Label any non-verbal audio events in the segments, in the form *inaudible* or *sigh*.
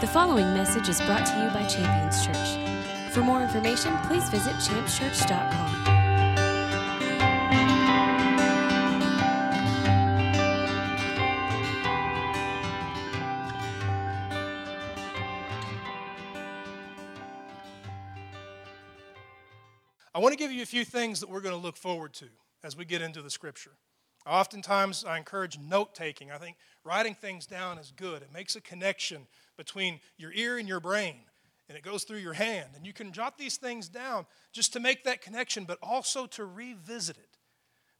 The following message is brought to you by Champions Church. For more information, please visit championschurch.com. I want to give you a few things that we're going to look forward to as we get into the scripture. Oftentimes, I encourage note taking. I think writing things down is good. It makes a connection between your ear and your brain, and it goes through your hand. And you can jot these things down just to make that connection, but also to revisit it.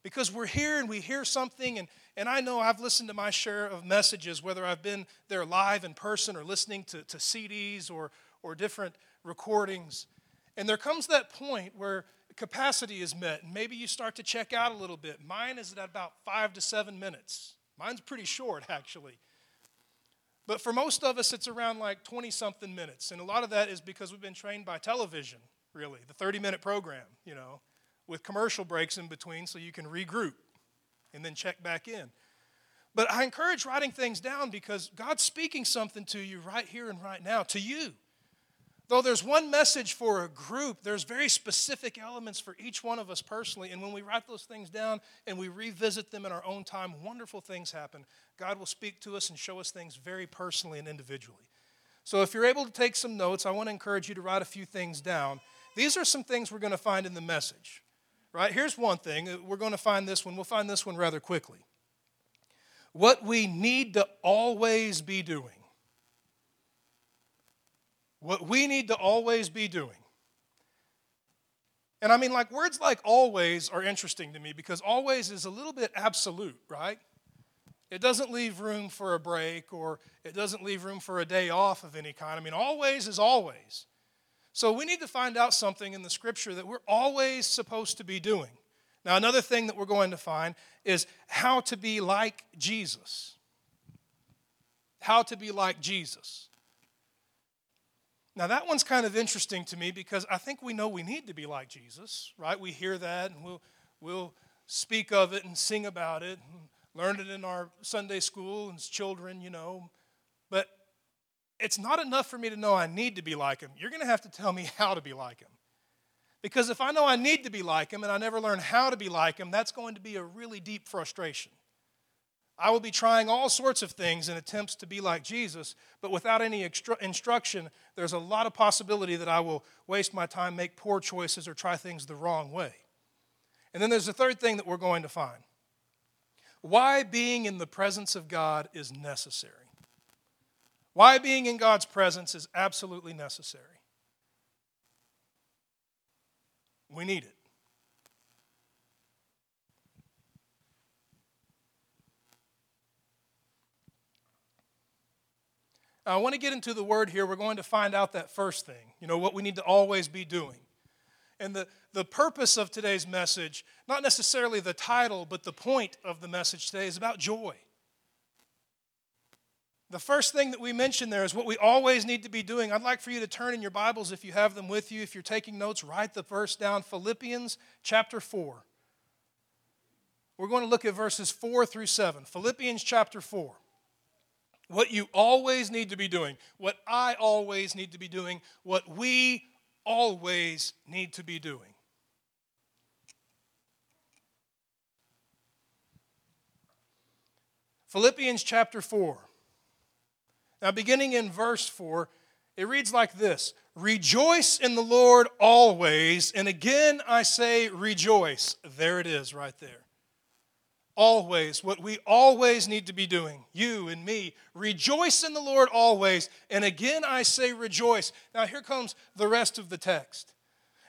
Because we're here and we hear something, and, and I know I've listened to my share of messages, whether I've been there live in person or listening to, to CDs or, or different recordings. And there comes that point where capacity is met, and maybe you start to check out a little bit. Mine is at about five to seven minutes. Mine's pretty short, actually. But for most of us, it's around like 20 something minutes. And a lot of that is because we've been trained by television, really, the 30 minute program, you know, with commercial breaks in between so you can regroup and then check back in. But I encourage writing things down because God's speaking something to you right here and right now, to you. Though there's one message for a group, there's very specific elements for each one of us personally. And when we write those things down and we revisit them in our own time, wonderful things happen. God will speak to us and show us things very personally and individually. So if you're able to take some notes, I want to encourage you to write a few things down. These are some things we're going to find in the message. Right? Here's one thing. Uh, we're going to find this one. We'll find this one rather quickly. What we need to always be doing what we need to always be doing. And I mean, like, words like always are interesting to me because always is a little bit absolute, right? It doesn't leave room for a break or it doesn't leave room for a day off of any kind. I mean, always is always. So we need to find out something in the scripture that we're always supposed to be doing. Now, another thing that we're going to find is how to be like Jesus. How to be like Jesus. Now, that one's kind of interesting to me because I think we know we need to be like Jesus, right? We hear that and we'll, we'll speak of it and sing about it and learn it in our Sunday school as children, you know. But it's not enough for me to know I need to be like him. You're going to have to tell me *laughs* how to be like him. Because if I know I need to be like him and I never learn how to be like him, that's going to be a really deep frustration. I will be trying all sorts of things in attempts to be like Jesus, but without any instruction, there's a lot of possibility that I will waste my time, make poor choices, or try things the wrong way. And then there's the third thing that we're going to find why being in the presence of God is necessary. Why being in God's presence is absolutely necessary. We need it. I want to get into the word here. We're going to find out that first thing, you know, what we need to always be doing. And the, the purpose of today's message, not necessarily the title, but the point of the message today is about joy. The first thing that we mentioned there is what we always need to be doing. I'd like for you to turn in your Bibles if you have them with you. If you're taking notes, write the verse down Philippians chapter 4. We're going to look at verses 4 through 7. Philippians chapter 4 what you always need to be doing, what I always need to be doing, what we always need to be doing. Philippians chapter 4. Now, beginning in verse 4, it reads like this Rejoice in the Lord always. And again, I say rejoice. There it is, right there always, what we always need to be doing, you and me. Rejoice in the Lord always. And again, I say rejoice. Now, here comes the rest of the text.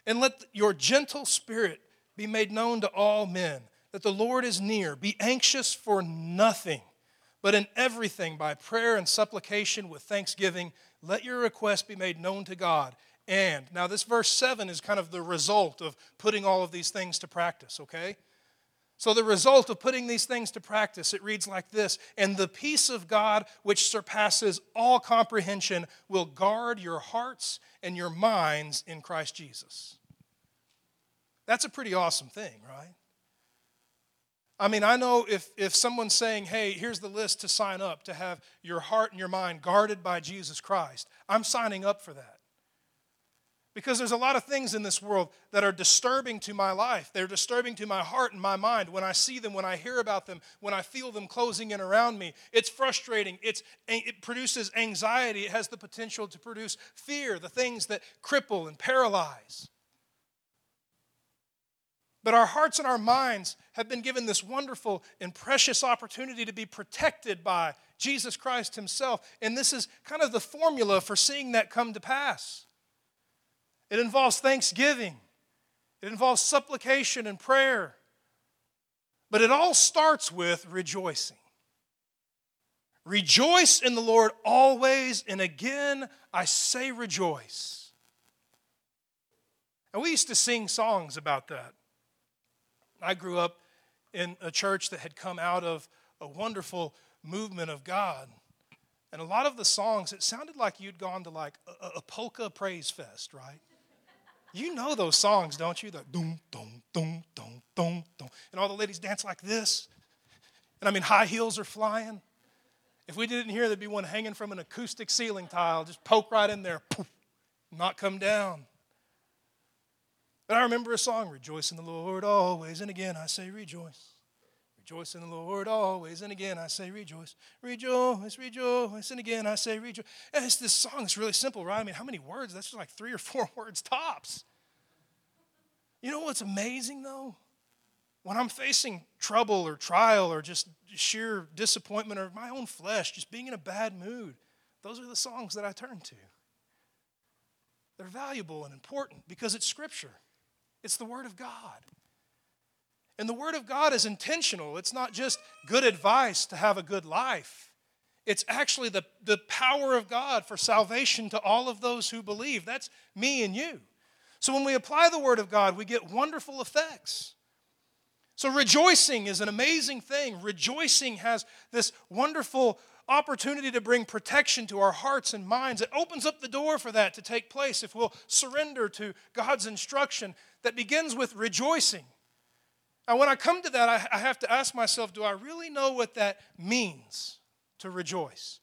And let your gentle spirit be made known to all men, that the Lord is near. Be anxious for nothing, but in everything, by prayer and supplication with thanksgiving, let your request be made known to God. And now, this verse 7 is kind of the result of putting all of these things to practice, okay? So, the result of putting these things to practice, it reads like this And the peace of God, which surpasses all comprehension, will guard your hearts and your minds in Christ Jesus. That's a pretty awesome thing, right? I mean, I know if, if someone's saying, hey, here's the list to sign up to have your heart and your mind guarded by Jesus Christ, I'm signing up for that. Because there's a lot of things in this world that are disturbing to my life. They're disturbing to my heart and my mind. When I see them, when I hear about them, when I feel them closing in around me, it's frustrating. It's, it produces anxiety. It has the potential to produce fear, the things that cripple and paralyze. But our hearts and our minds have been given this wonderful and precious opportunity to be protected by Jesus Christ Himself. And this is kind of the formula for seeing that come to pass. It involves thanksgiving, it involves supplication and prayer. But it all starts with rejoicing. Rejoice in the Lord always, and again I say rejoice. And we used to sing songs about that. I grew up in a church that had come out of a wonderful movement of God. And a lot of the songs, it sounded like you'd gone to like a, a polka praise fest, right? You know those songs, don't you? The doom, doom, doom, doom, doom, doom. And all the ladies dance like this. And I mean, high heels are flying. If we didn't hear, there'd be one hanging from an acoustic ceiling tile, just poke right in there, poof, not come down. But I remember a song, Rejoice in the Lord always, and again I say rejoice. Rejoice in the Lord always, and again I say rejoice. Rejoice, rejoice, and again I say rejoice. And it's this song, it's really simple, right? I mean, how many words? That's just like three or four *laughs* words tops. You know what's amazing though? When I'm facing trouble or trial or just sheer disappointment or my own flesh, just being in a bad mood, those are the songs that I turn to. They're valuable and important because it's scripture. It's the Word of God. And the Word of God is intentional. It's not just good advice to have a good life, it's actually the, the power of God for salvation to all of those who believe. That's me and you. So when we apply the Word of God, we get wonderful effects. So rejoicing is an amazing thing. Rejoicing has this wonderful opportunity to bring protection to our hearts and minds. It opens up the door for that to take place if we'll surrender to God's instruction that begins with rejoicing. Now, when I come to that, I, I have to ask myself do I really know what that means to rejoice?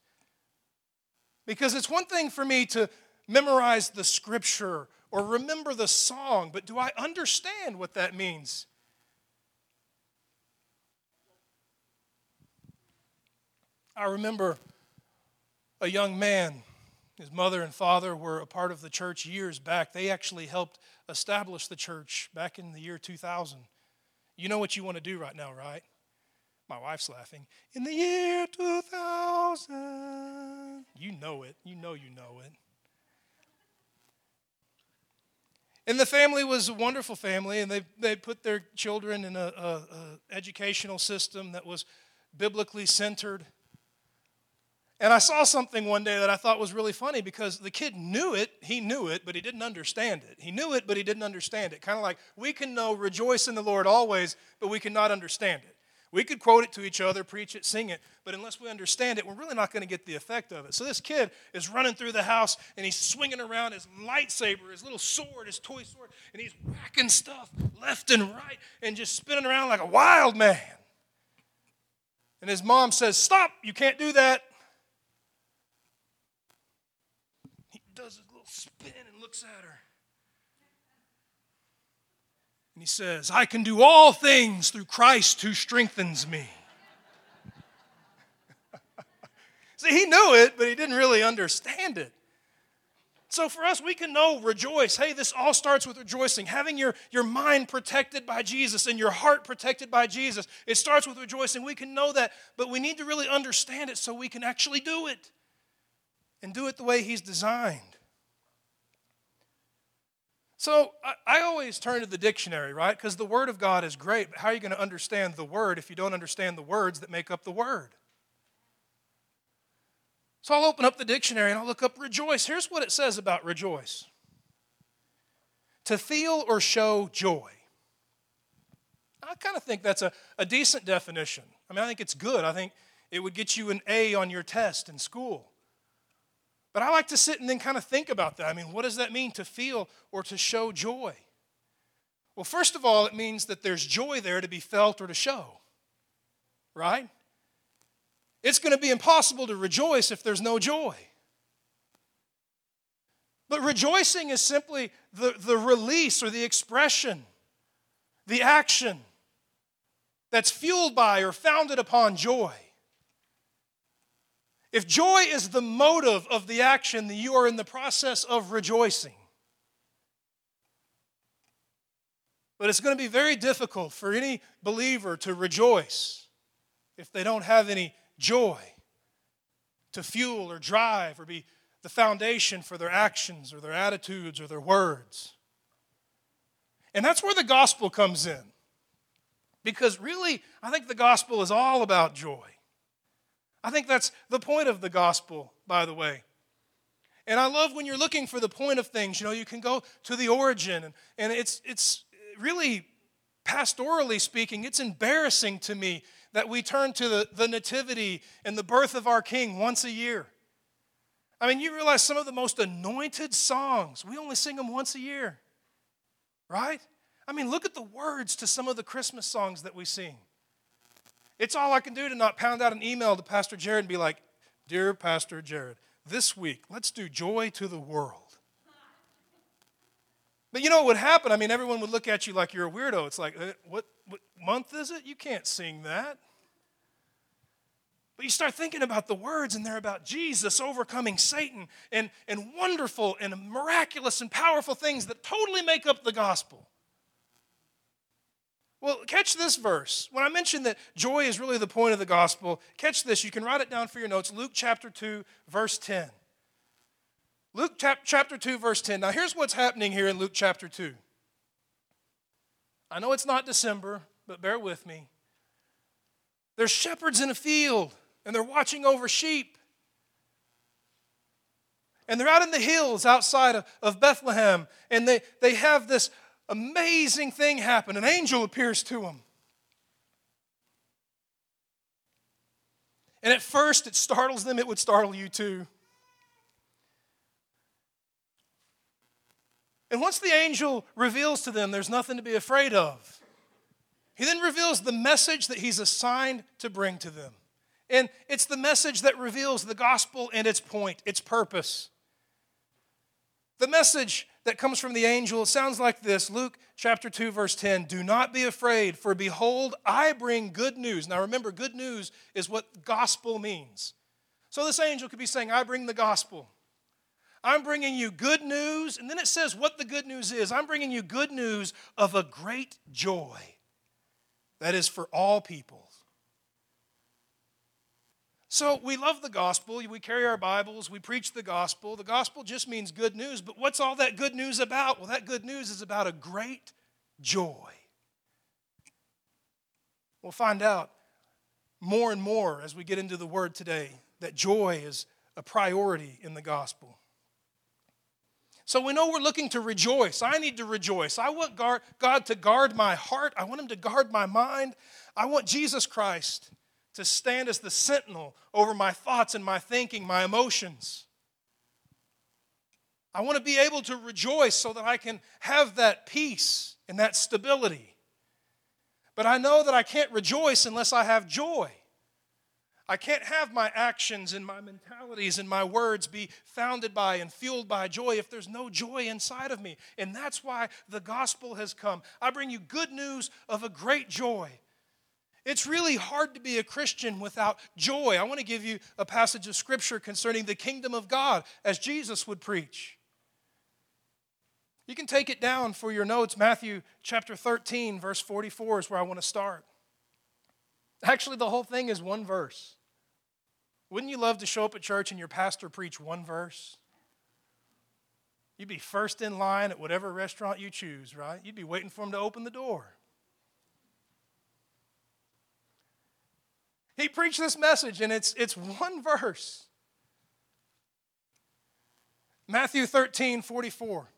Because it's one thing for me to memorize the scripture or remember the song, but do I understand what that means? I remember a young man, his mother and father were a part of the church years back. They actually helped establish the church back in the year 2000. You know what you want to do right now, right? My wife's laughing. In the year 2000. You know it. You know you know it. And the family was a wonderful family, and they, they put their children in a, a educational system that was biblically centered. And I saw something one day that I thought was really funny because the kid knew it, he knew it, but he didn't understand it. He knew it, but he didn't understand it. Kind of like we can know rejoice in the Lord always, but we cannot understand it. We could quote it to each other, preach it, sing it, but unless we understand it, we're really not going to get the effect of it. So this kid is running through the house and he's swinging around his lightsaber, his little sword, his toy sword, and he's whacking stuff left and right and just spinning around like a wild man. And his mom says, Stop, you can't do that. Does a little spin and looks at her. And he says, I can do all things through Christ who strengthens me. *laughs* See, he knew it, but he didn't really understand it. So for us, we can know, rejoice. Hey, this all starts with rejoicing. Having your, your mind protected by Jesus and your heart protected by Jesus. It starts with rejoicing. We can know that, but we need to really understand it so we can actually do it and do it the way He's designed. So I, I, always turn to the dictionary, right? Because the Word of God is great, but how are you going to understand the Word if you don't understand the words that make up the Word? So I'll open up the dictionary and I'll look up rejoice. Here's what it says about rejoice to feel or show joy. I kind of think that's a, a decent definition. I mean, I think it's good. I think it would get you an A on your test in school. But I like to sit and then kind of think about that. I mean, what does that mean to feel or to show joy? Well, first of all, it means that there's joy there to be felt or to show. right? It's going to be impossible to rejoice if there's no joy. But rejoicing is simply the, the release or the expression, the action that's fueled by or founded upon joy. If joy is the motive of the action, then you are in the process of rejoicing. But it's going to be very difficult for any believer to rejoice if they don't have any joy to fuel or drive or be the foundation for their actions or their attitudes or their words. And that's where the gospel comes in. Because really, I think the gospel is all about joy. I think that's the point of the gospel, by the way. And I love when you're looking for the point of things, you know, you can go to the origin, and, it's, it's really, pastorally speaking, it's embarrassing to me that we turn to the, the nativity and the birth of our king once a year. I mean, you realize some of the most anointed songs, we only sing them once a year, right? I mean, look at the words to some of the Christmas songs that we sing. It's all I can do to not pound out an email to Pastor Jared and be like, Dear Pastor Jared, this week, let's do joy to the world. But you know what would happen? I mean, everyone would look at you like you're a weirdo. It's like, uh, what, what month is it? You can't sing that. But you start thinking about the words, and they're about Jesus overcoming Satan and, and wonderful and miraculous and powerful things that totally make up the gospel. Well, catch this verse. When I mentioned that joy is really the point of the gospel, catch this. You can write it down for your notes. Luke chapter 2, verse 10. Luke chapter 2, verse 10. Now, here's what's happening here in Luke chapter 2. I know it's not December, but bear with me. There's shepherds in a field and they're watching over sheep. And they're out in the hills outside of, of Bethlehem, and they, they have this amazing thing happened. An angel appears to them. And at first, it startles them, it would startle you too. And once the angel reveals to them there's nothing to be afraid of, he then reveals the message that he's assigned to bring to them. And it's the message that reveals the gospel and its point, its purpose. The message that comes from the angel sounds like this Luke chapter 2, verse 10 Do not be afraid, for behold, I bring good news. Now remember, good news is what gospel means. So this angel could be saying, I bring the gospel. I'm bringing you good news. And then it says what the good news is. I'm bringing you good news of a great joy that is for all people. So we love the gospel. We carry our Bibles. We preach the gospel. The gospel just means good news. But what's all that good news about? Well, that good news is about a great joy. We'll find out more and more as we get into the word today that joy is a priority in the gospel. So we know we're looking to rejoice. I need to rejoice. I want God to guard my heart. I want Him to guard my mind. I want Jesus Christ to stand as the sentinel over my thoughts and my thinking, my emotions. I want to be able to rejoice so that I can have that peace and that stability. But I know that I can't rejoice unless I have joy. I can't have my actions and my mentalities and my words be founded by and fueled by joy if there's no joy inside of me. And that's why the gospel has come. I bring you good news of a great joy it's really hard to be a Christian without joy. I want to give you a passage of scripture concerning the kingdom of God as Jesus would preach. You can take it down for your notes. Matthew chapter 13, verse 44 is where I want to start. Actually, the whole thing is one verse. Wouldn't you love to show up at church and your pastor preach one verse? You'd be first in line at whatever restaurant you choose, right? You'd be waiting for him to open the door. He preached this message, and it's, it's one verse. Matthew 13, 44.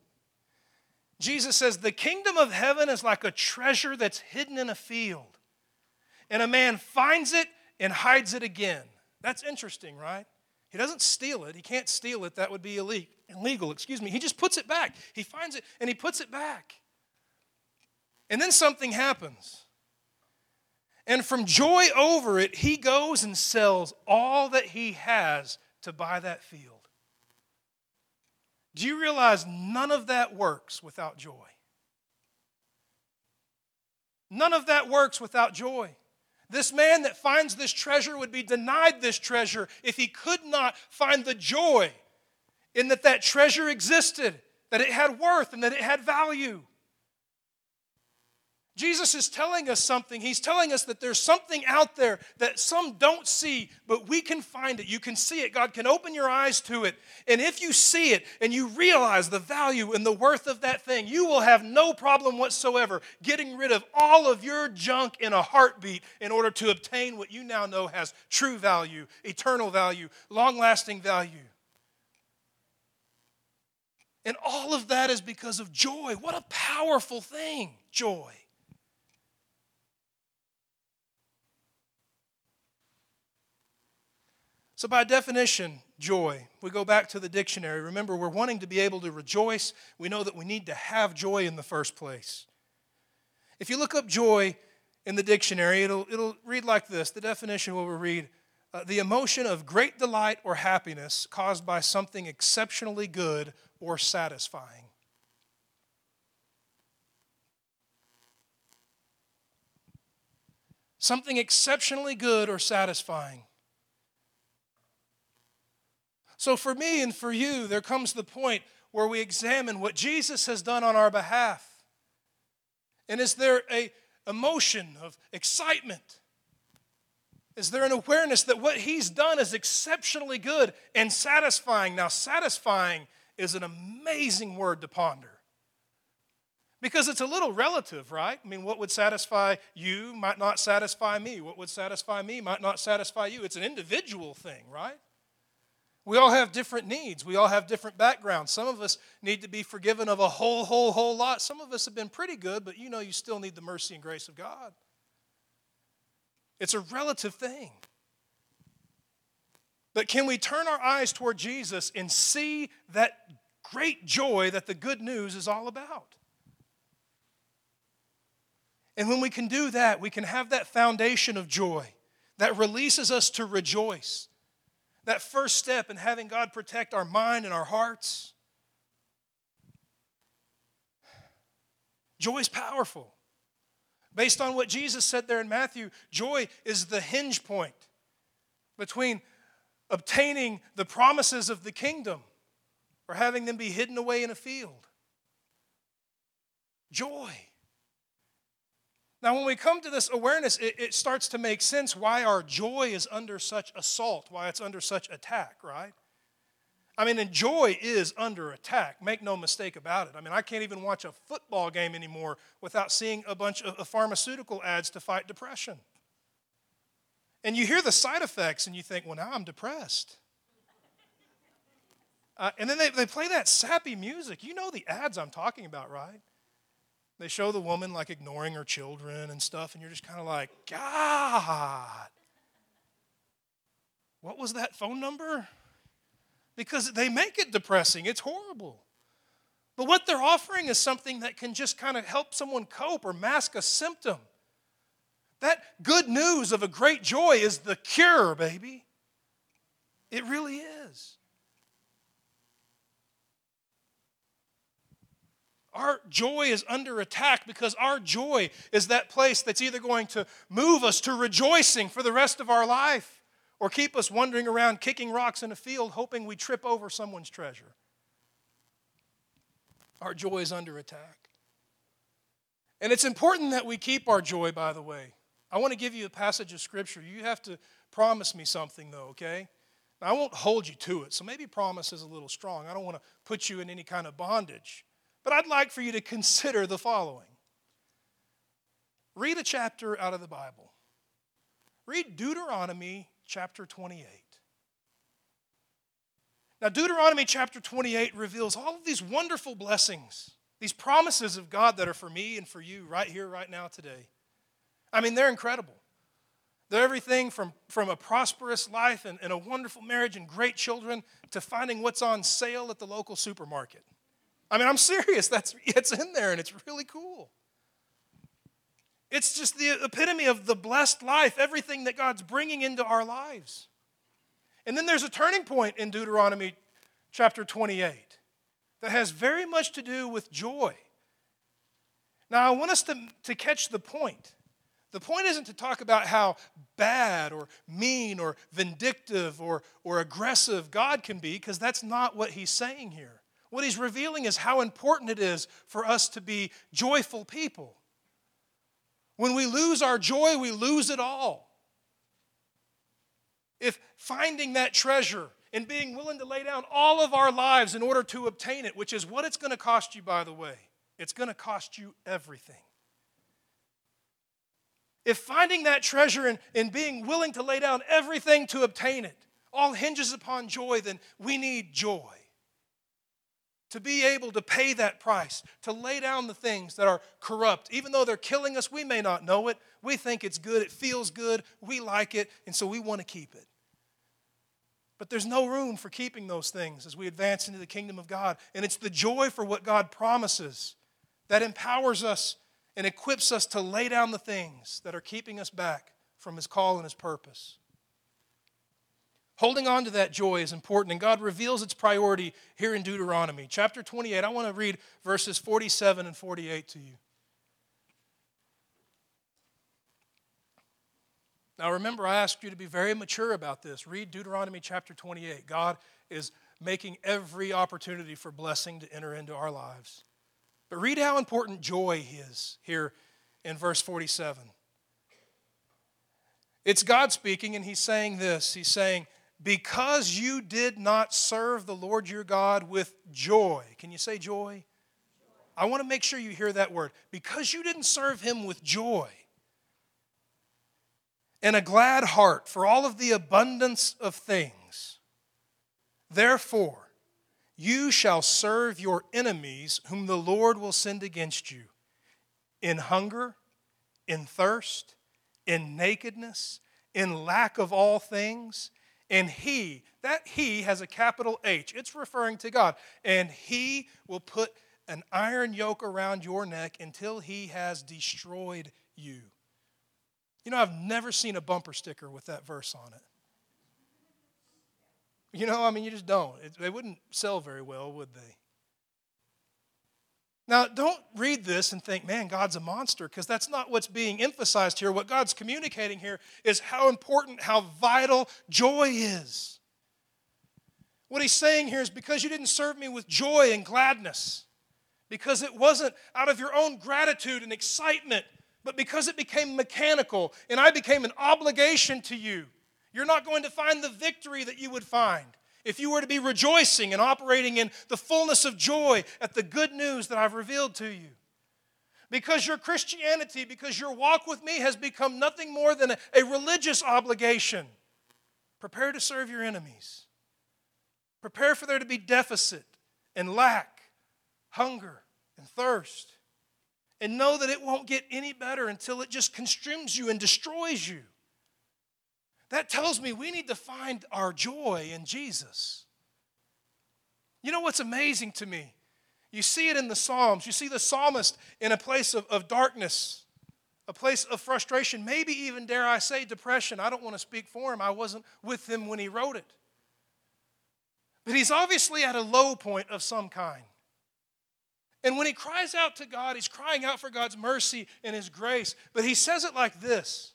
Jesus says, The kingdom of heaven is like a treasure that's hidden in a field, and a man finds it and hides it again. That's interesting, right? He doesn't steal it. He can't steal it. That would be illegal. Excuse me. He just puts it back. He finds it and he puts it back. And then something happens. And from joy over it, he goes and sells all that he has to buy that field. Do you realize none of that works without joy? None of that works without joy. This man that finds this treasure would be denied this treasure if he could not find the joy in that that treasure existed, that it had worth, and that it had value. Jesus is telling us something. He's telling us that there's something out there that some don't see, but we can find it. You can see it. God can open your eyes to it. And if you see it and you realize the value and the worth of that thing, you will have no problem whatsoever getting rid of all of your junk in a heartbeat in order to obtain what you now know has true value, eternal value, long lasting value. And all of that is because of joy. What a powerful thing, joy. So, by definition, joy, we go back to the dictionary. Remember, we're wanting to be able to rejoice. We know that we need to have joy in the first place. If you look up joy in the dictionary, it'll, it'll read like this the definition will read uh, the emotion of great delight or happiness caused by something exceptionally good or satisfying. Something exceptionally good or satisfying. So, for me and for you, there comes the point where we examine what Jesus has done on our behalf. And is there a emotion of excitement? Is there an awareness that what he's done is exceptionally good and satisfying? Now, satisfying is an amazing word to ponder. Because it's a little relative, right? I mean, what would satisfy you might not satisfy me. What would satisfy me might not satisfy you. It's an individual thing, right? We all have different needs. We all have different backgrounds. Some of us need to be forgiven of a whole, whole, whole lot. Some of us have been pretty good, but you know you still need the mercy and grace of God. It's a relative thing. But can we turn our eyes toward Jesus and see that great joy that the good news is all about? And when we can do that, we can have that foundation of joy that releases us to rejoice that first step in having God protect our mind and our hearts. Joy is powerful. Based on what Jesus said there in Matthew, joy is the hinge point between obtaining the promises of the kingdom or having them be hidden away in a field. Joy. Now, when we come to this awareness, it, it, starts to make sense why our joy is under such assault, why it's under such attack, right? I mean, and joy is under attack. Make no mistake about it. I mean, I can't even watch a football game anymore without seeing a bunch of pharmaceutical ads to fight depression. And you hear the side effects and you think, well, now I'm depressed. Uh, and then they, they play that sappy music. You know the ads I'm talking about, right? They show the woman like ignoring her children and stuff, and you're just kind of like, God, what was that phone number? Because they make it depressing, it's horrible. But what they're offering is something that can just kind of help someone cope or mask a symptom. That good news of a great joy is the cure, baby. It really is. Our joy is under attack because our joy is that place that's either going to move us to rejoicing for the rest of our life or keep us wandering around kicking rocks in a field hoping we trip over someone's treasure. Our joy is under attack. And it's important that we keep our joy, by the way. I want to give you a passage of scripture. You have to promise me something, though, okay? Now, I won't hold you to it, so maybe promise is a little strong. I don't want to put you in any kind of bondage. But I'd like for you to consider the following read a chapter out of the Bible. Read Deuteronomy chapter 28. Now, Deuteronomy chapter 28 reveals all of these wonderful blessings, these promises of God that are for me and for you right here, right now, today. I mean, they're incredible. They're everything from, from a prosperous life and, and a wonderful marriage and great children to finding what's on sale at the local supermarket. I mean, I'm serious. That's it's in there and it's really cool. It's just the epitome of the blessed life, everything that God's bringing into our lives. And then there's a turning point in Deuteronomy chapter 28 that has very much to do with joy. Now, I want us to, to catch the point. The point isn't to talk about how bad or mean or vindictive or, or aggressive God can be, because that's not what he's saying here. What he's revealing is how important it is for us to be joyful people. When we lose our joy, we lose it all. If finding that treasure and being willing to lay down all of our lives in order to obtain it, which is what it's going to cost you, by the way, it's going to cost you everything. If finding that treasure and, and being willing to lay down everything to obtain it all hinges upon joy, then we need joy. To be able to pay that price, to lay down the things that are corrupt, even though they're killing us, we may not know it. We think it's good, it feels good, we like it, and so we want to keep it. But there's no room for keeping those things as we advance into the kingdom of God. And it's the joy for what God promises that empowers us and equips us to lay down the things that are keeping us back from His call and His purpose. Holding on to that joy is important, and God reveals its priority here in Deuteronomy. Chapter 28, I want to read verses 47 and 48 to you. Now, remember, I asked you to be very mature about this. Read Deuteronomy chapter 28. God is making every opportunity for blessing to enter into our lives. But read how important joy is here in verse 47. It's God speaking, and He's saying this He's saying, Because you did not serve the Lord your God with joy. Can you say joy? I want to make sure you hear that word. Because you didn't serve Him with joy and a glad heart for all of the abundance of things. Therefore, you shall serve your enemies, whom the Lord will send against you, in hunger, in thirst, in nakedness, in lack of all things. And he, that he has a capital H, it's referring to God. And he will put an iron yoke around your neck until he has destroyed you. You know, I've never seen a bumper sticker with that verse on it. You know, I mean, you just don't. It, they wouldn't sell very well, would they? Now, don't read this and think, man, God's a monster, because that's not what's being emphasized here. What God's communicating here is how important, how vital joy is. What he's saying here is because you didn't serve me with joy and gladness, because it wasn't out of your own gratitude and excitement but because it became mechanical and I became an obligation to you, you're not going to find the victory that you would find if you were to be rejoicing and operating in the fullness of joy at the good news that I've revealed to you. Because your Christianity, because your walk with me has become nothing more than a, a religious obligation. Prepare to serve your enemies. Prepare for there to be deficit and lack, hunger and thirst and know that it won't get any better until it just consumes you and destroys you. That tells me we need to find our joy in Jesus. You know what's amazing to me? You see it in the Psalms. You see the psalmist in a place of, of darkness, a place of frustration, maybe even, dare I say, depression. I don't want to speak for him. I wasn't with him when he wrote it. But he's obviously at a low point of some kind. And when he cries out to God, he's crying out for God's mercy and his grace. But he says it like this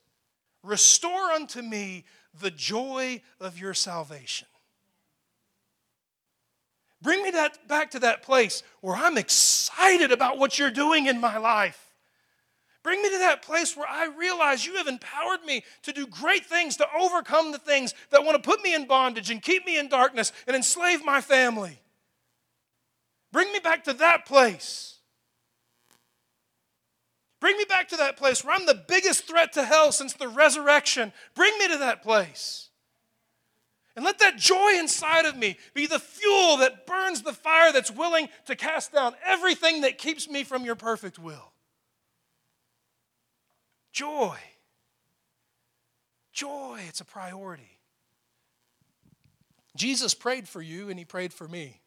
Restore unto me the joy of your salvation. Bring me that, back to that place where I'm excited about what you're doing in my life. Bring me to that place where I realize you have empowered me to do great things, to overcome the things that want to put me in bondage and keep me in darkness and enslave my family. Bring me back to that place. Bring me back to that place where I'm the biggest threat to hell since the resurrection. Bring me to that place. And let that joy inside of me be the fuel that burns the fire that's willing to cast down everything that keeps me from your perfect will. Joy. Joy, it's a priority. Jesus prayed for you and he prayed for me.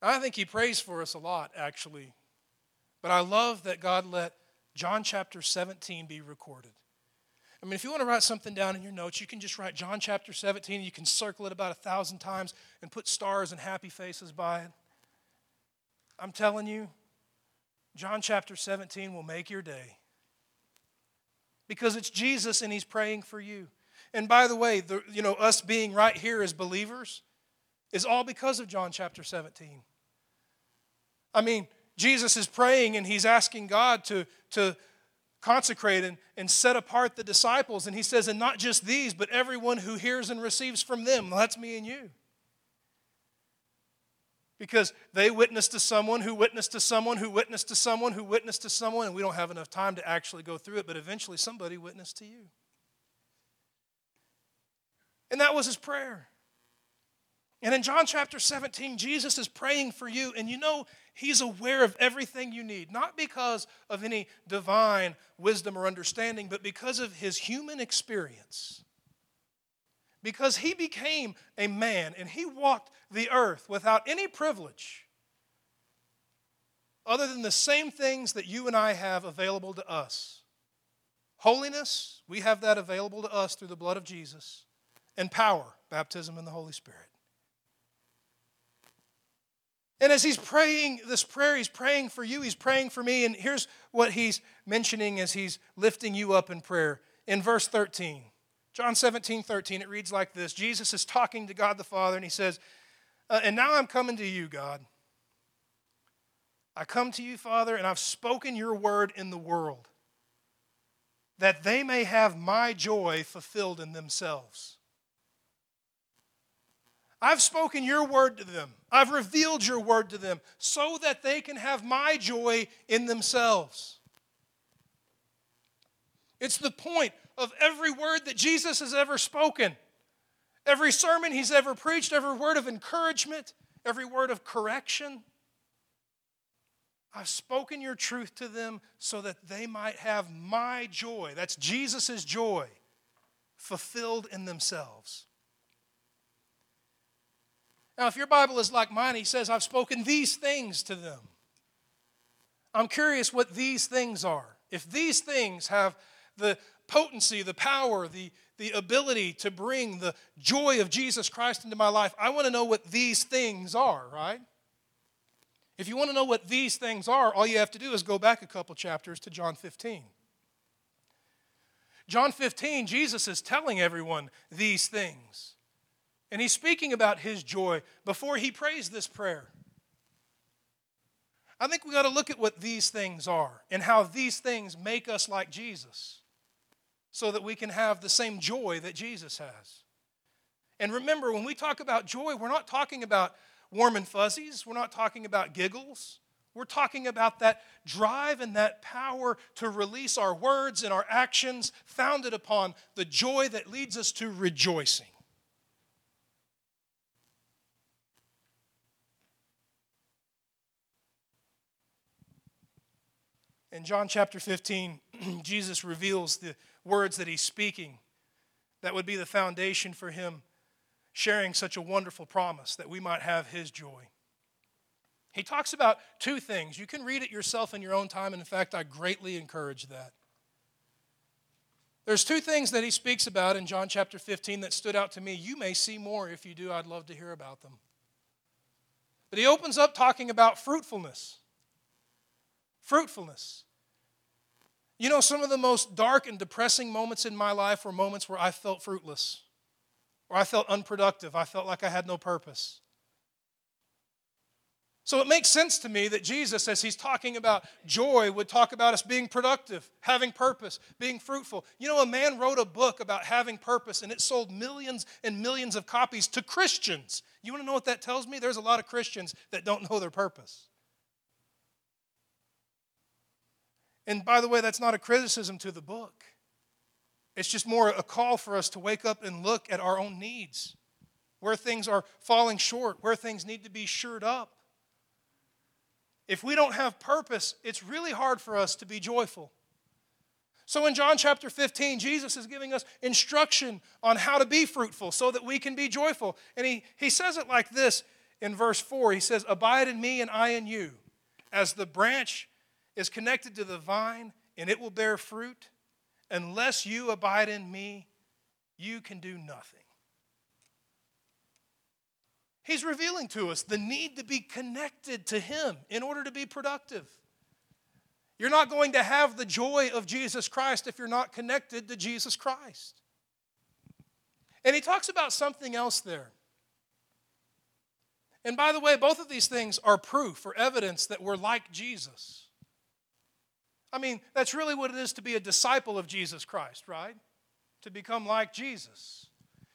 I think he prays for us a lot, actually. But I love that God let John chapter 17 be recorded. I mean, if you want to write something down in your notes, you can just write John chapter 17. You can circle it about a thousand times and put stars and happy faces by it. I'm telling you, John chapter 17 will make your day. Because it's Jesus and he's praying for you. And by the way, the, you know, us being right here as believers is all because of John chapter 17. I mean, Jesus is praying and he's asking God to, to consecrate and, and set apart the disciples. And he says, and not just these, but everyone who hears and receives from them. Well, that's me and you. Because they witnessed to someone who witnessed to someone who witnessed to someone who witnessed to someone, and we don't have enough time to actually go through it, but eventually somebody witnessed to you. And that was his prayer. And in John chapter 17, Jesus is praying for you, and you know he's aware of everything you need, not because of any divine wisdom or understanding, but because of his human experience. Because he became a man and he walked the earth without any privilege other than the same things that you and I have available to us. Holiness, we have that available to us through the blood of Jesus, and power, baptism in the Holy Spirit. And as he's praying this prayer, he's praying for you, he's praying for me. And here's what he's mentioning as he's lifting you up in prayer. In verse 13, John 17, 13, it reads like this Jesus is talking to God the Father, and he says, uh, And now I'm coming to you, God. I come to you, Father, and I've spoken your word in the world, that they may have my joy fulfilled in themselves. I've spoken your word to them. I've revealed your word to them so that they can have my joy in themselves. It's the point of every word that Jesus has ever spoken, every sermon he's ever preached, every word of encouragement, every word of correction. I've spoken your truth to them so that they might have my joy. That's Jesus' joy fulfilled in themselves. Now, if your Bible is like mine, he says, I've spoken these things to them. I'm curious what these things are. If these things have the potency, the power, the, the ability to bring the joy of Jesus Christ into my life, I want to know what these things are, right? If you want to know what these things are, all you have to do is go back a couple chapters to John 15. John 15, Jesus is telling everyone these things. And he's speaking about his joy before he prays this prayer. I think we got to look at what these things are and how these things make us like Jesus so that we can have the same joy that Jesus has. And remember, when we talk about joy, we're not talking about warm and fuzzies, we're not talking about giggles. We're talking about that drive and that power to release our words and our actions founded upon the joy that leads us to rejoicing. In John chapter 15, *clears throat* Jesus reveals the words that he's speaking that would be the foundation for him sharing such a wonderful promise that we might have his joy. He talks about two things. You can read it yourself in your own time, and in fact, I greatly encourage that. There's two things that he speaks about in John chapter 15 that stood out to me. You may see more. If you do, I'd love to hear about them. But he opens up talking about fruitfulness. Fruitfulness. You know, some of the most dark and depressing moments in my life were moments where I felt fruitless, where I felt unproductive, I felt like I had no purpose. So it makes sense to me that Jesus, as he's talking about joy, would talk about us being productive, having purpose, being fruitful. You know, a man wrote a book about having purpose, and it sold millions and millions of copies to Christians. You want to know what that tells me? There's a lot of Christians that don't know their purpose. And by the way, that's not a criticism to the book. It's just more a call for us to wake up and look at our own needs, where things are falling short, where things need to be shored up. If we don't have purpose, it's really hard for us to be joyful. So in John chapter 15, Jesus is giving us instruction on how to be fruitful so that we can be joyful. And he, he says it like this in verse 4 He says, Abide in me and I in you. As the branch is connected to the vine and it will bear fruit. Unless you abide in me, you can do nothing. He's revealing to us the need to be connected to Him in order to be productive. You're not going to have the joy of Jesus Christ if you're not connected to Jesus Christ. And he talks about something else there. And by the way, both of these things are proof or evidence that we're like Jesus. I mean, that's really what it is to be a disciple of Jesus Christ, right? To become like Jesus.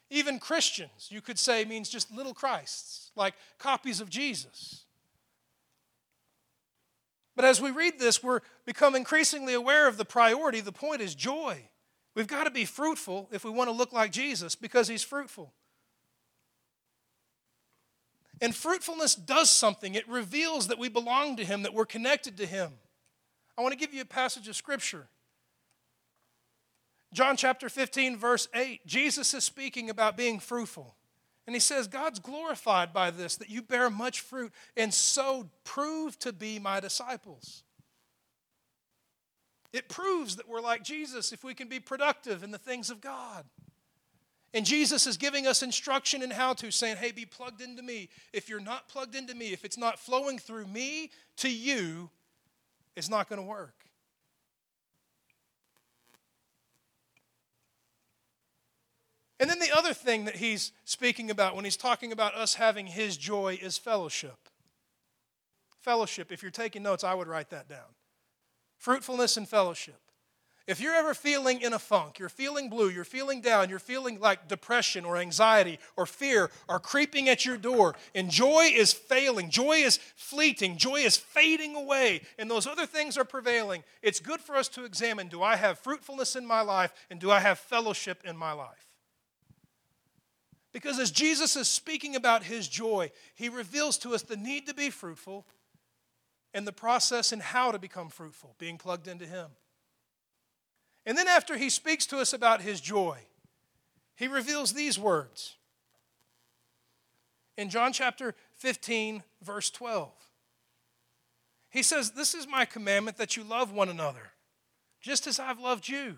Even Christians, you could say, means just little Christs, like copies of Jesus. But as we read this, we're become increasingly aware of the priority. The point is joy. We've got to be fruitful if we want to look like Jesus because he's fruitful. And fruitfulness does something. It reveals that we belong to him, that we're connected to him. I want to give you a passage of scripture. John chapter 15, verse 8. Jesus is speaking about being fruitful. And he says, God's glorified by this, that you bear much fruit, and so prove to be my disciples. It proves that we're like Jesus if we can be productive in the things of God. And Jesus is giving us instruction in how to, saying, hey, be plugged into me. If you're not plugged into me, if it's not flowing through me to you, it's not going to work. And then the other thing that he's speaking about when he's talking about us having his joy is fellowship. Fellowship. If you're taking notes, I would write that down. Fruitfulness and fellowship. If you're ever feeling in a funk, you're feeling blue, you're feeling down, you're feeling like depression or anxiety or fear are creeping at your door, and joy is failing, joy is fleeting, joy is fading away, and those other things are prevailing, it's good for us to examine do I have fruitfulness in my life and do I have fellowship in my life? Because as Jesus is speaking about his joy, he reveals to us the need to be fruitful and the process and how to become fruitful, being plugged into him. And then, after he speaks to us about his joy, he reveals these words. In John chapter 15, verse 12, he says, This is my commandment that you love one another, just as I've loved you.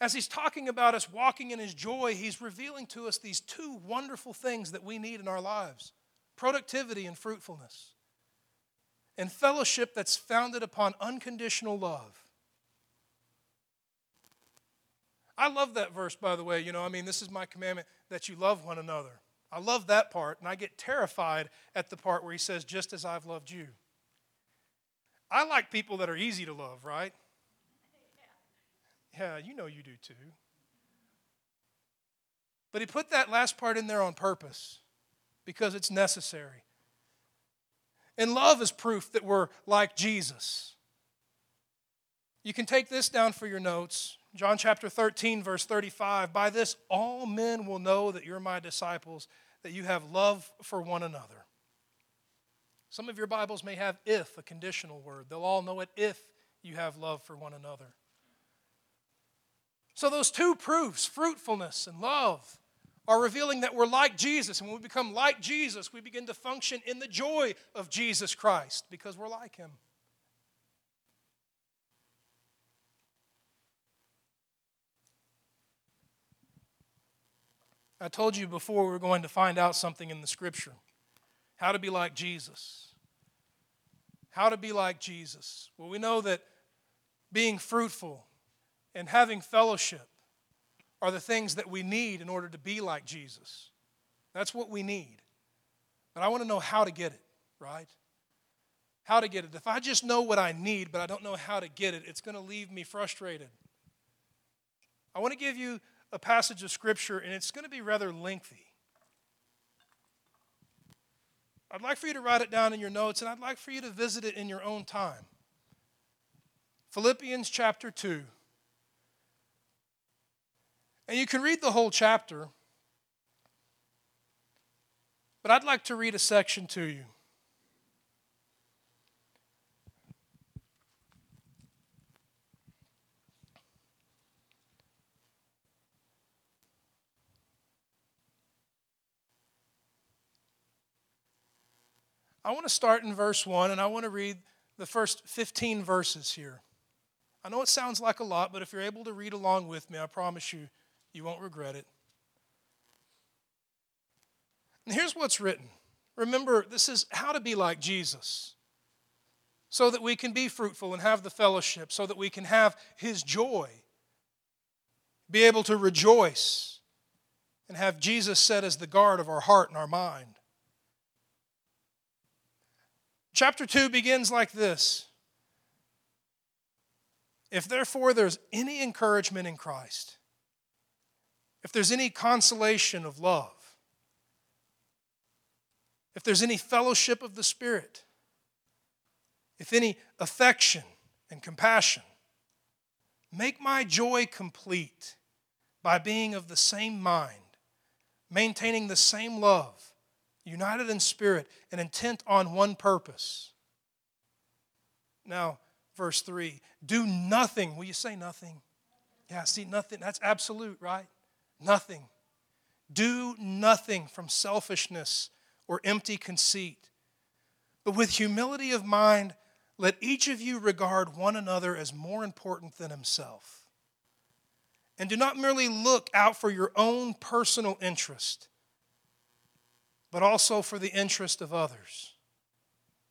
As he's talking about us walking in his joy, he's revealing to us these two wonderful things that we need in our lives productivity and fruitfulness and fellowship that's founded upon unconditional love. I love that verse, by the way. You know, I mean, this is my commandment that you love one another. I love that part, and I get terrified at the part where he says, just as I've loved you. I like people that are easy to love, right? Yeah, you know you do too. But he put that last part in there on purpose because it's necessary. And love is proof that we're like Jesus. You can take this down for your notes. John chapter 13, verse 35. By this, all men will know that you're my disciples, that you have love for one another. Some of your Bibles may have if, a conditional word. They'll all know it if you have love for one another. So, those two proofs, fruitfulness and love, are revealing that we're like Jesus. And when we become like Jesus, we begin to function in the joy of Jesus Christ because we're like him. I told you before we were going to find out something in the scripture how to be like Jesus. How to be like Jesus. Well, we know that being fruitful and having fellowship are the things that we need in order to be like Jesus. That's what we need. But I want to know how to get it, right? How to get it. If I just know what I need, but I don't know how to get it, it's going to leave me frustrated. I want to give you a passage of Scripture, and it's going to be rather lengthy. I'd like for you to write it down in your notes, and I'd like for you to visit it in your own time. Philippians chapter 2. And you can read the whole chapter, but I'd like to read a section to you. I want to start in verse 1 and I want to read the first 15 verses here. I know it sounds like a lot, but if you're able to read along with me, I promise you, you won't regret it. And here's what's written. Remember, this is how to be like Jesus so that we can be fruitful and have the fellowship, so that we can have His joy, be able to rejoice, and have Jesus set as the guard of our heart and our mind. Chapter 2 begins like this If therefore there's any encouragement in Christ, if there's any consolation of love, if there's any fellowship of the Spirit, if any affection and compassion, make my joy complete by being of the same mind, maintaining the same love, united in spirit, and intent on one purpose. Now, verse 3 do nothing. Will you say nothing? Yeah, see, nothing. That's absolute, right? Nothing. Do nothing from selfishness or empty conceit, but with humility of mind let each of you regard one another as more important than himself. And do not merely look out for your own personal interest, but also for the interest of others.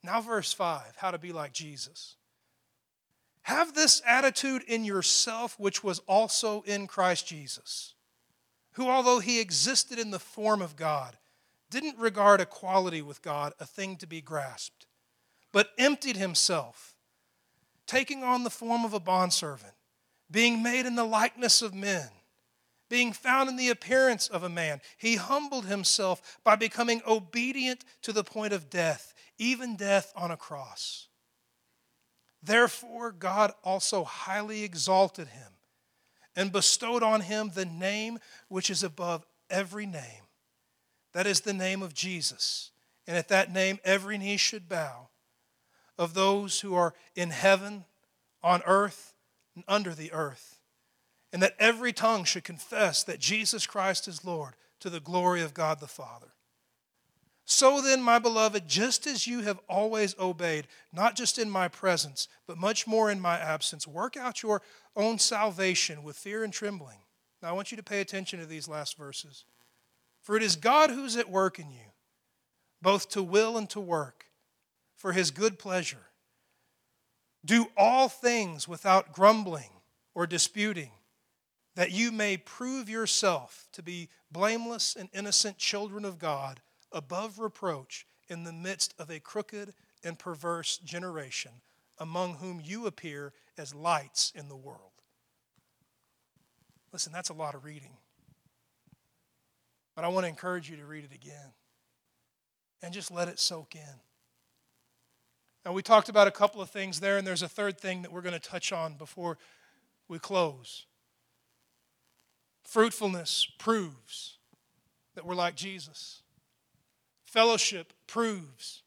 Now, verse 5 how to be like Jesus. Have this attitude in yourself, which was also in Christ Jesus, who, although he existed in the form of God, didn't regard equality with God a thing to be grasped but emptied himself, taking on the form of a bondservant, being made in the likeness of men, being found in the appearance of a man. He humbled himself by becoming obedient to the point of death, even death on a cross. Therefore, God also highly exalted him and bestowed on him the name which is above every name. That is the name of Jesus. And at that name, every knee should bow of those who are in heaven, on earth, and under the earth, and that every tongue should confess that Jesus Christ is Lord to the glory of God the Father. So then, my beloved, just as you have always obeyed, not just in my presence, but much more in my absence, work out your own salvation with fear and trembling. Now, I want you to pay attention to these last verses. For it is God who's at work in you, both to will and to work for his good pleasure. Do all things without grumbling or disputing, that you may prove yourself to be blameless and innocent children of God, above reproach, in the midst of a crooked and perverse generation, among whom you appear as lights in the world. Listen, that's a lot of reading. But I want to encourage you to read it again and just let it soak in. Now, we talked about a couple of things there, and there's a third thing that we're going to touch on before we close. Fruitfulness proves that we're like Jesus. Fellowship proves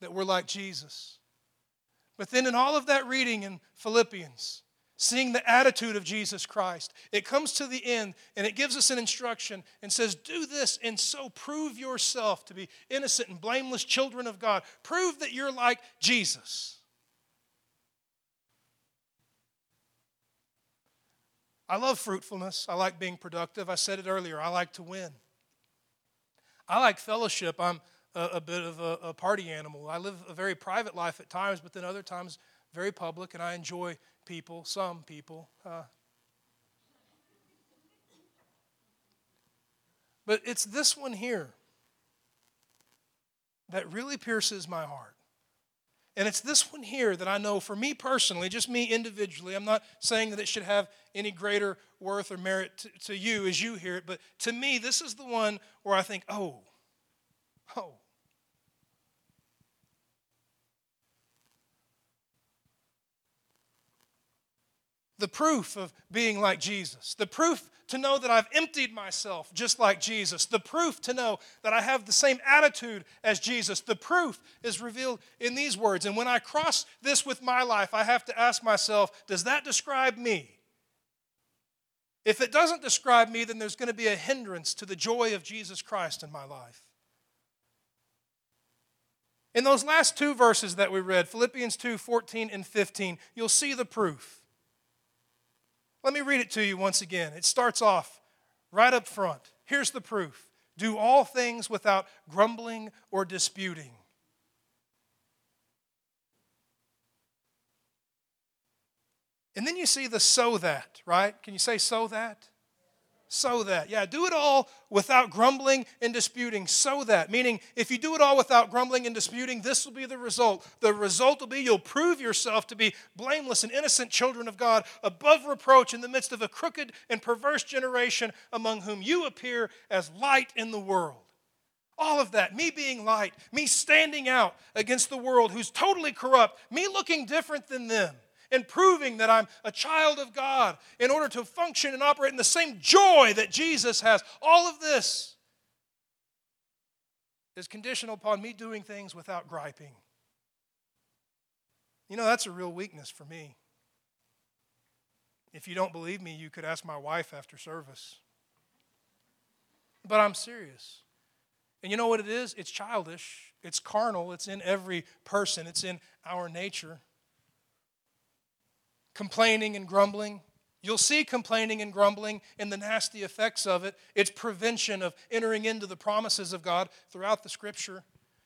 that we're like Jesus. But then, in all of that reading in Philippians, seeing the attitude of Jesus Christ. It comes to the end and it gives us an instruction and says, Do this and so prove yourself to be innocent and blameless children of God. Prove that you're like Jesus. I love fruitfulness. I like being productive. I said it earlier. I like to win. I like fellowship. I'm a, a bit of a, a party animal. I live a very private life at times, but then other times very public, and I enjoy people, some people. Uh, but it's this one here that really pierces my heart. And it's this one here that I know for me personally, just me individually, I'm not saying that it should have any greater worth or merit to, to you as you hear it, but to me, this is the one where I think, oh, oh, the proof of being like Jesus, the proof to know that I've emptied myself just like Jesus, the proof to know that I have the same attitude as Jesus, the proof is revealed in these words. And when I cross this with my life, I have to ask myself, does that describe me? If it doesn't describe me, then there's going to be a hindrance to the joy of Jesus Christ in my life. In those last two verses that we read, Philippians 2 14 and 15, you'll see the proof. Let me read it to you once again. It starts off right up front. Here's the proof do all things without grumbling or disputing. And then you see the so that, right? Can you say so that? So that. Yeah, do it all without grumbling and disputing, so that. Meaning, if you do it all without grumbling and disputing, this will be the result. The result will be you'll prove yourself to be blameless and innocent children of God, above reproach in the midst of a crooked and perverse generation among whom you appear as light in the world. All of that, me being light, me standing out against the world who's totally corrupt, me looking different than them and proving that I'm a child of God in order to function and operate in the same joy that Jesus has. All of this is conditional upon me doing things without griping. You know, that's a real weakness for me. If you don't believe me, you could ask my wife after service. But I'm serious. And you know what it is? It's childish, it's carnal, it's in every person, it's in our nature complaining and grumbling. You'll see complaining and grumbling and the nasty effects of it. It's prevention of entering into the promises of God throughout the scripture.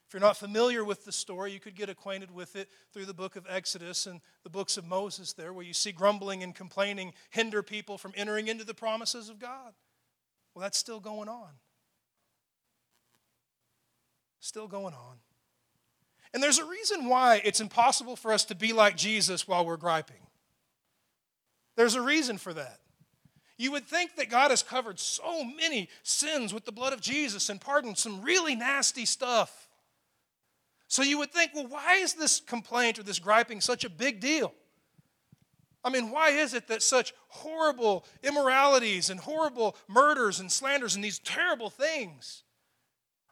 If you're not familiar with the story, you could get acquainted with it through the book of Exodus and the books of Moses, there, where you see grumbling and complaining hinder people from entering into the promises of God. Well, that's still going on. Still going on. And there's a reason why it's impossible for us to be like Jesus while we're griping. There's a reason for that. You would think that God has covered so many sins with the blood of Jesus and pardoned some really nasty stuff. So you would think, well, why is this complaint or this griping such a big deal? I mean, why is it that such horrible immoralities and horrible murders and slanders and these terrible things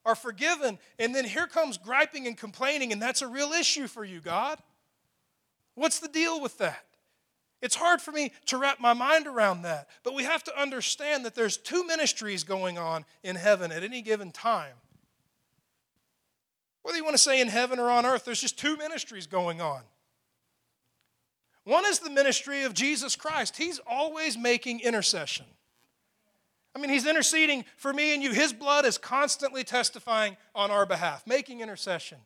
are forgiven? And then here comes griping and complaining, and that's a real issue for you, God. What's the deal with that? It's hard for me to wrap my mind around that. But we have to understand that there's two ministries going on in heaven at any given time. Whether you want to say in heaven or on earth, there's just two ministries going on. One is the ministry of Jesus Christ. He's always making intercession. I mean, he's interceding for me and you. His blood is constantly testifying on our behalf, making intercession.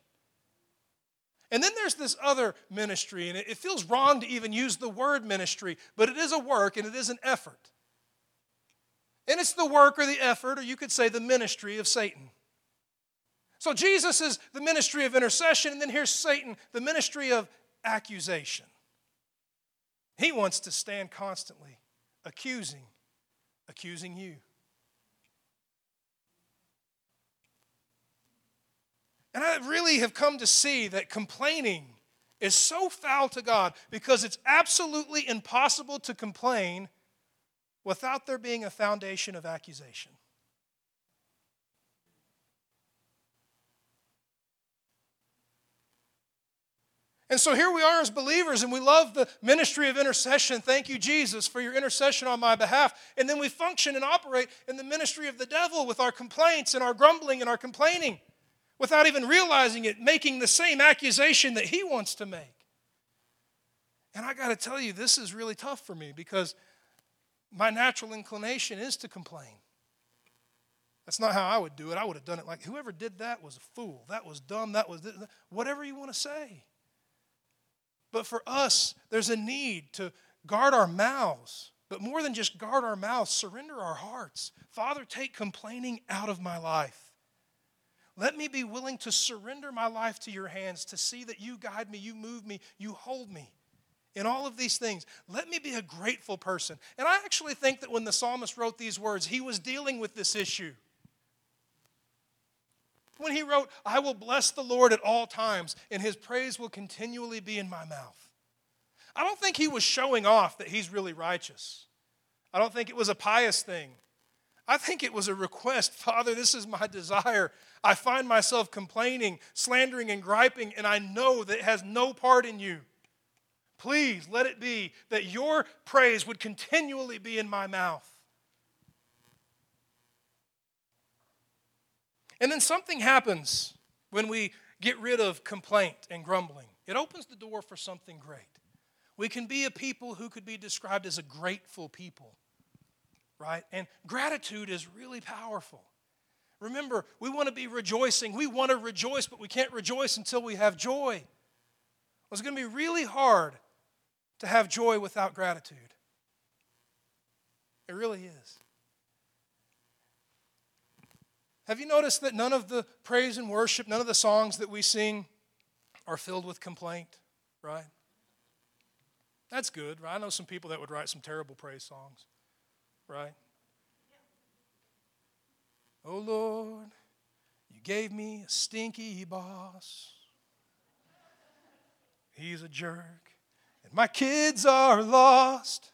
And then there's this other ministry, and it feels wrong to even use the word ministry, but it is a work and it is an effort. And it's the work or the effort, or you could say the ministry of Satan. So Jesus is the ministry of intercession, and then here's Satan, the ministry of accusation. He wants to stand constantly accusing, accusing you. And I really have come to see that complaining is so foul to God because it's absolutely impossible to complain without there being a foundation of accusation. And so here we are as believers, and we love the ministry of intercession. Thank you, Jesus, for your intercession on my behalf. And then we function and operate in the ministry of the devil with our complaints and our grumbling and our complaining without even realizing it, making the same accusation that he wants to make. And I got to tell you, this is really tough for me because my natural inclination is to complain. That's not how I would do it. I would have done it like whoever did that was a fool. That was dumb. That was whatever you want to say. But for us, there's a need to guard our mouths. But more than just guard our mouths, surrender our hearts. Father, take complaining out of my life. Let me be willing to surrender my life to your hands to see that you guide me, you move me, you hold me in all of these things. Let me be a grateful person. And I actually think that when the psalmist wrote these words, he was dealing with this issue. When he wrote, I will bless the Lord at all times, and his praise will continually be in my mouth. I don't think he was showing off that he's really righteous. I don't think it was a pious thing. I think it was a request *laughs* Father, this is my desire. I find myself complaining, slandering, and griping, and I know that it has no part in you. Please let it be that your praise would continually be in my mouth. And then something happens when we get rid of complaint and grumbling, it opens the door for something great. We can be a people who could be described as a grateful people, right? And gratitude is really powerful. Remember, we want to be rejoicing. We want to rejoice, but we can't rejoice until we have joy. It's going to be really hard to have joy without gratitude. It really is. Have you noticed that none of the praise and worship, none of the songs that we sing are filled with complaint, right? That's good, right? I know some people that would write some terrible praise songs, right? Oh Lord, you gave me a stinky boss. He's a jerk, and my kids are lost.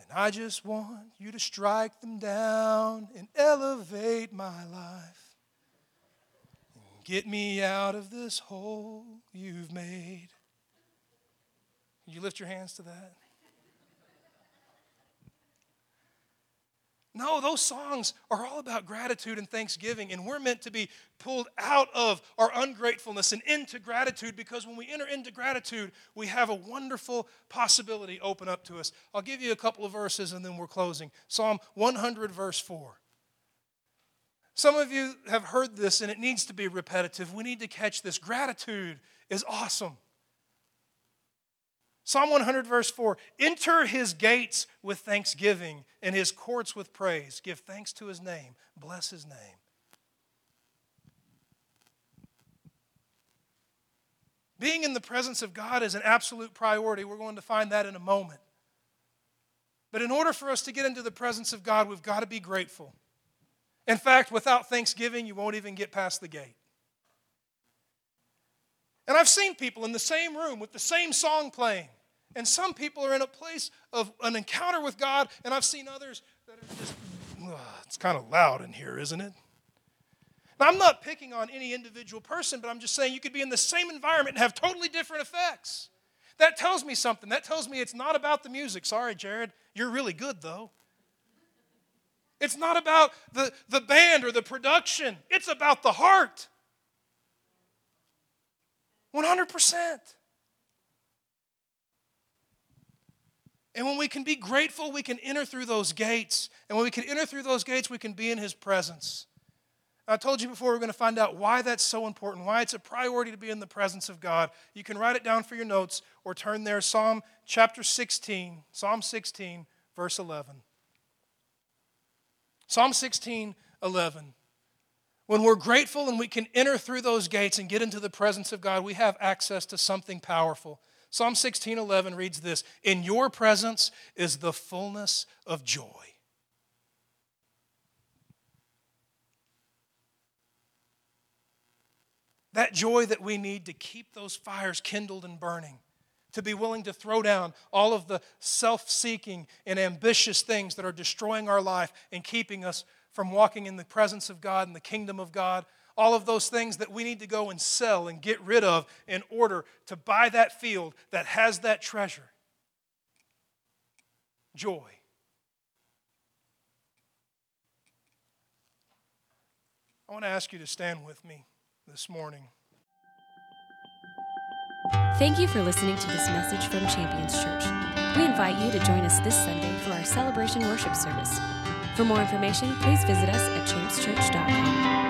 And I just want you to strike them down and elevate my life. And get me out of this hole you've made. Can you lift your hands to that? No, those songs are all about gratitude and thanksgiving, and we're meant to be pulled out of our ungratefulness and into gratitude because when we enter into gratitude, we have a wonderful possibility open up to us. I'll give you a couple of verses and then we're closing. Psalm 100, verse 4. Some of you have heard this and it needs to be repetitive. We need to catch this. Gratitude is awesome. Psalm 100, verse 4 Enter his gates with thanksgiving and his courts with praise. Give thanks to his name. Bless his name. Being in the presence of God is an absolute priority. We're going to find that in a moment. But in order for us to get into the presence of God, we've got to be grateful. In fact, without thanksgiving, you won't even get past the gate. And I've seen people in the same room with the same song playing and some people are in a place of an encounter with God, and I've seen others that are just, ugh, it's kind of loud in here, isn't it? Now, I'm not picking on any individual person, but I'm just saying you could be in the same environment and have totally different effects. That tells me something. That tells me it's not about the music. Sorry, Jared. You're really good, though. It's not about the, the band or the production, it's about the heart. 100%. And when we can be grateful, we can enter through those gates. And when we can enter through those gates, we can be in His presence. I told you before we're going to find out why that's so important, why it's a priority to be in the presence of God. You can write it down for your notes or turn there, Psalm chapter 16, Psalm 16, verse 11. Psalm 16, 11. When we're grateful and we can enter through those gates and get into the presence of God, we have access to something powerful. Psalm 16:11 reads this, "In your presence is the fullness of joy." That joy that we need to keep those fires kindled and burning, to be willing to throw down all of the self seeking and ambitious things that are destroying our life and keeping us from walking in the presence of God and the kingdom of God all of those things that we need to go and sell and get rid of in order to buy that field that has that treasure. Joy. I want to ask you to stand with me this morning. Thank you for listening to this message from Champions Church. We invite you to join us this Sunday for our celebration worship service. For more information, please visit us at championschurch.com.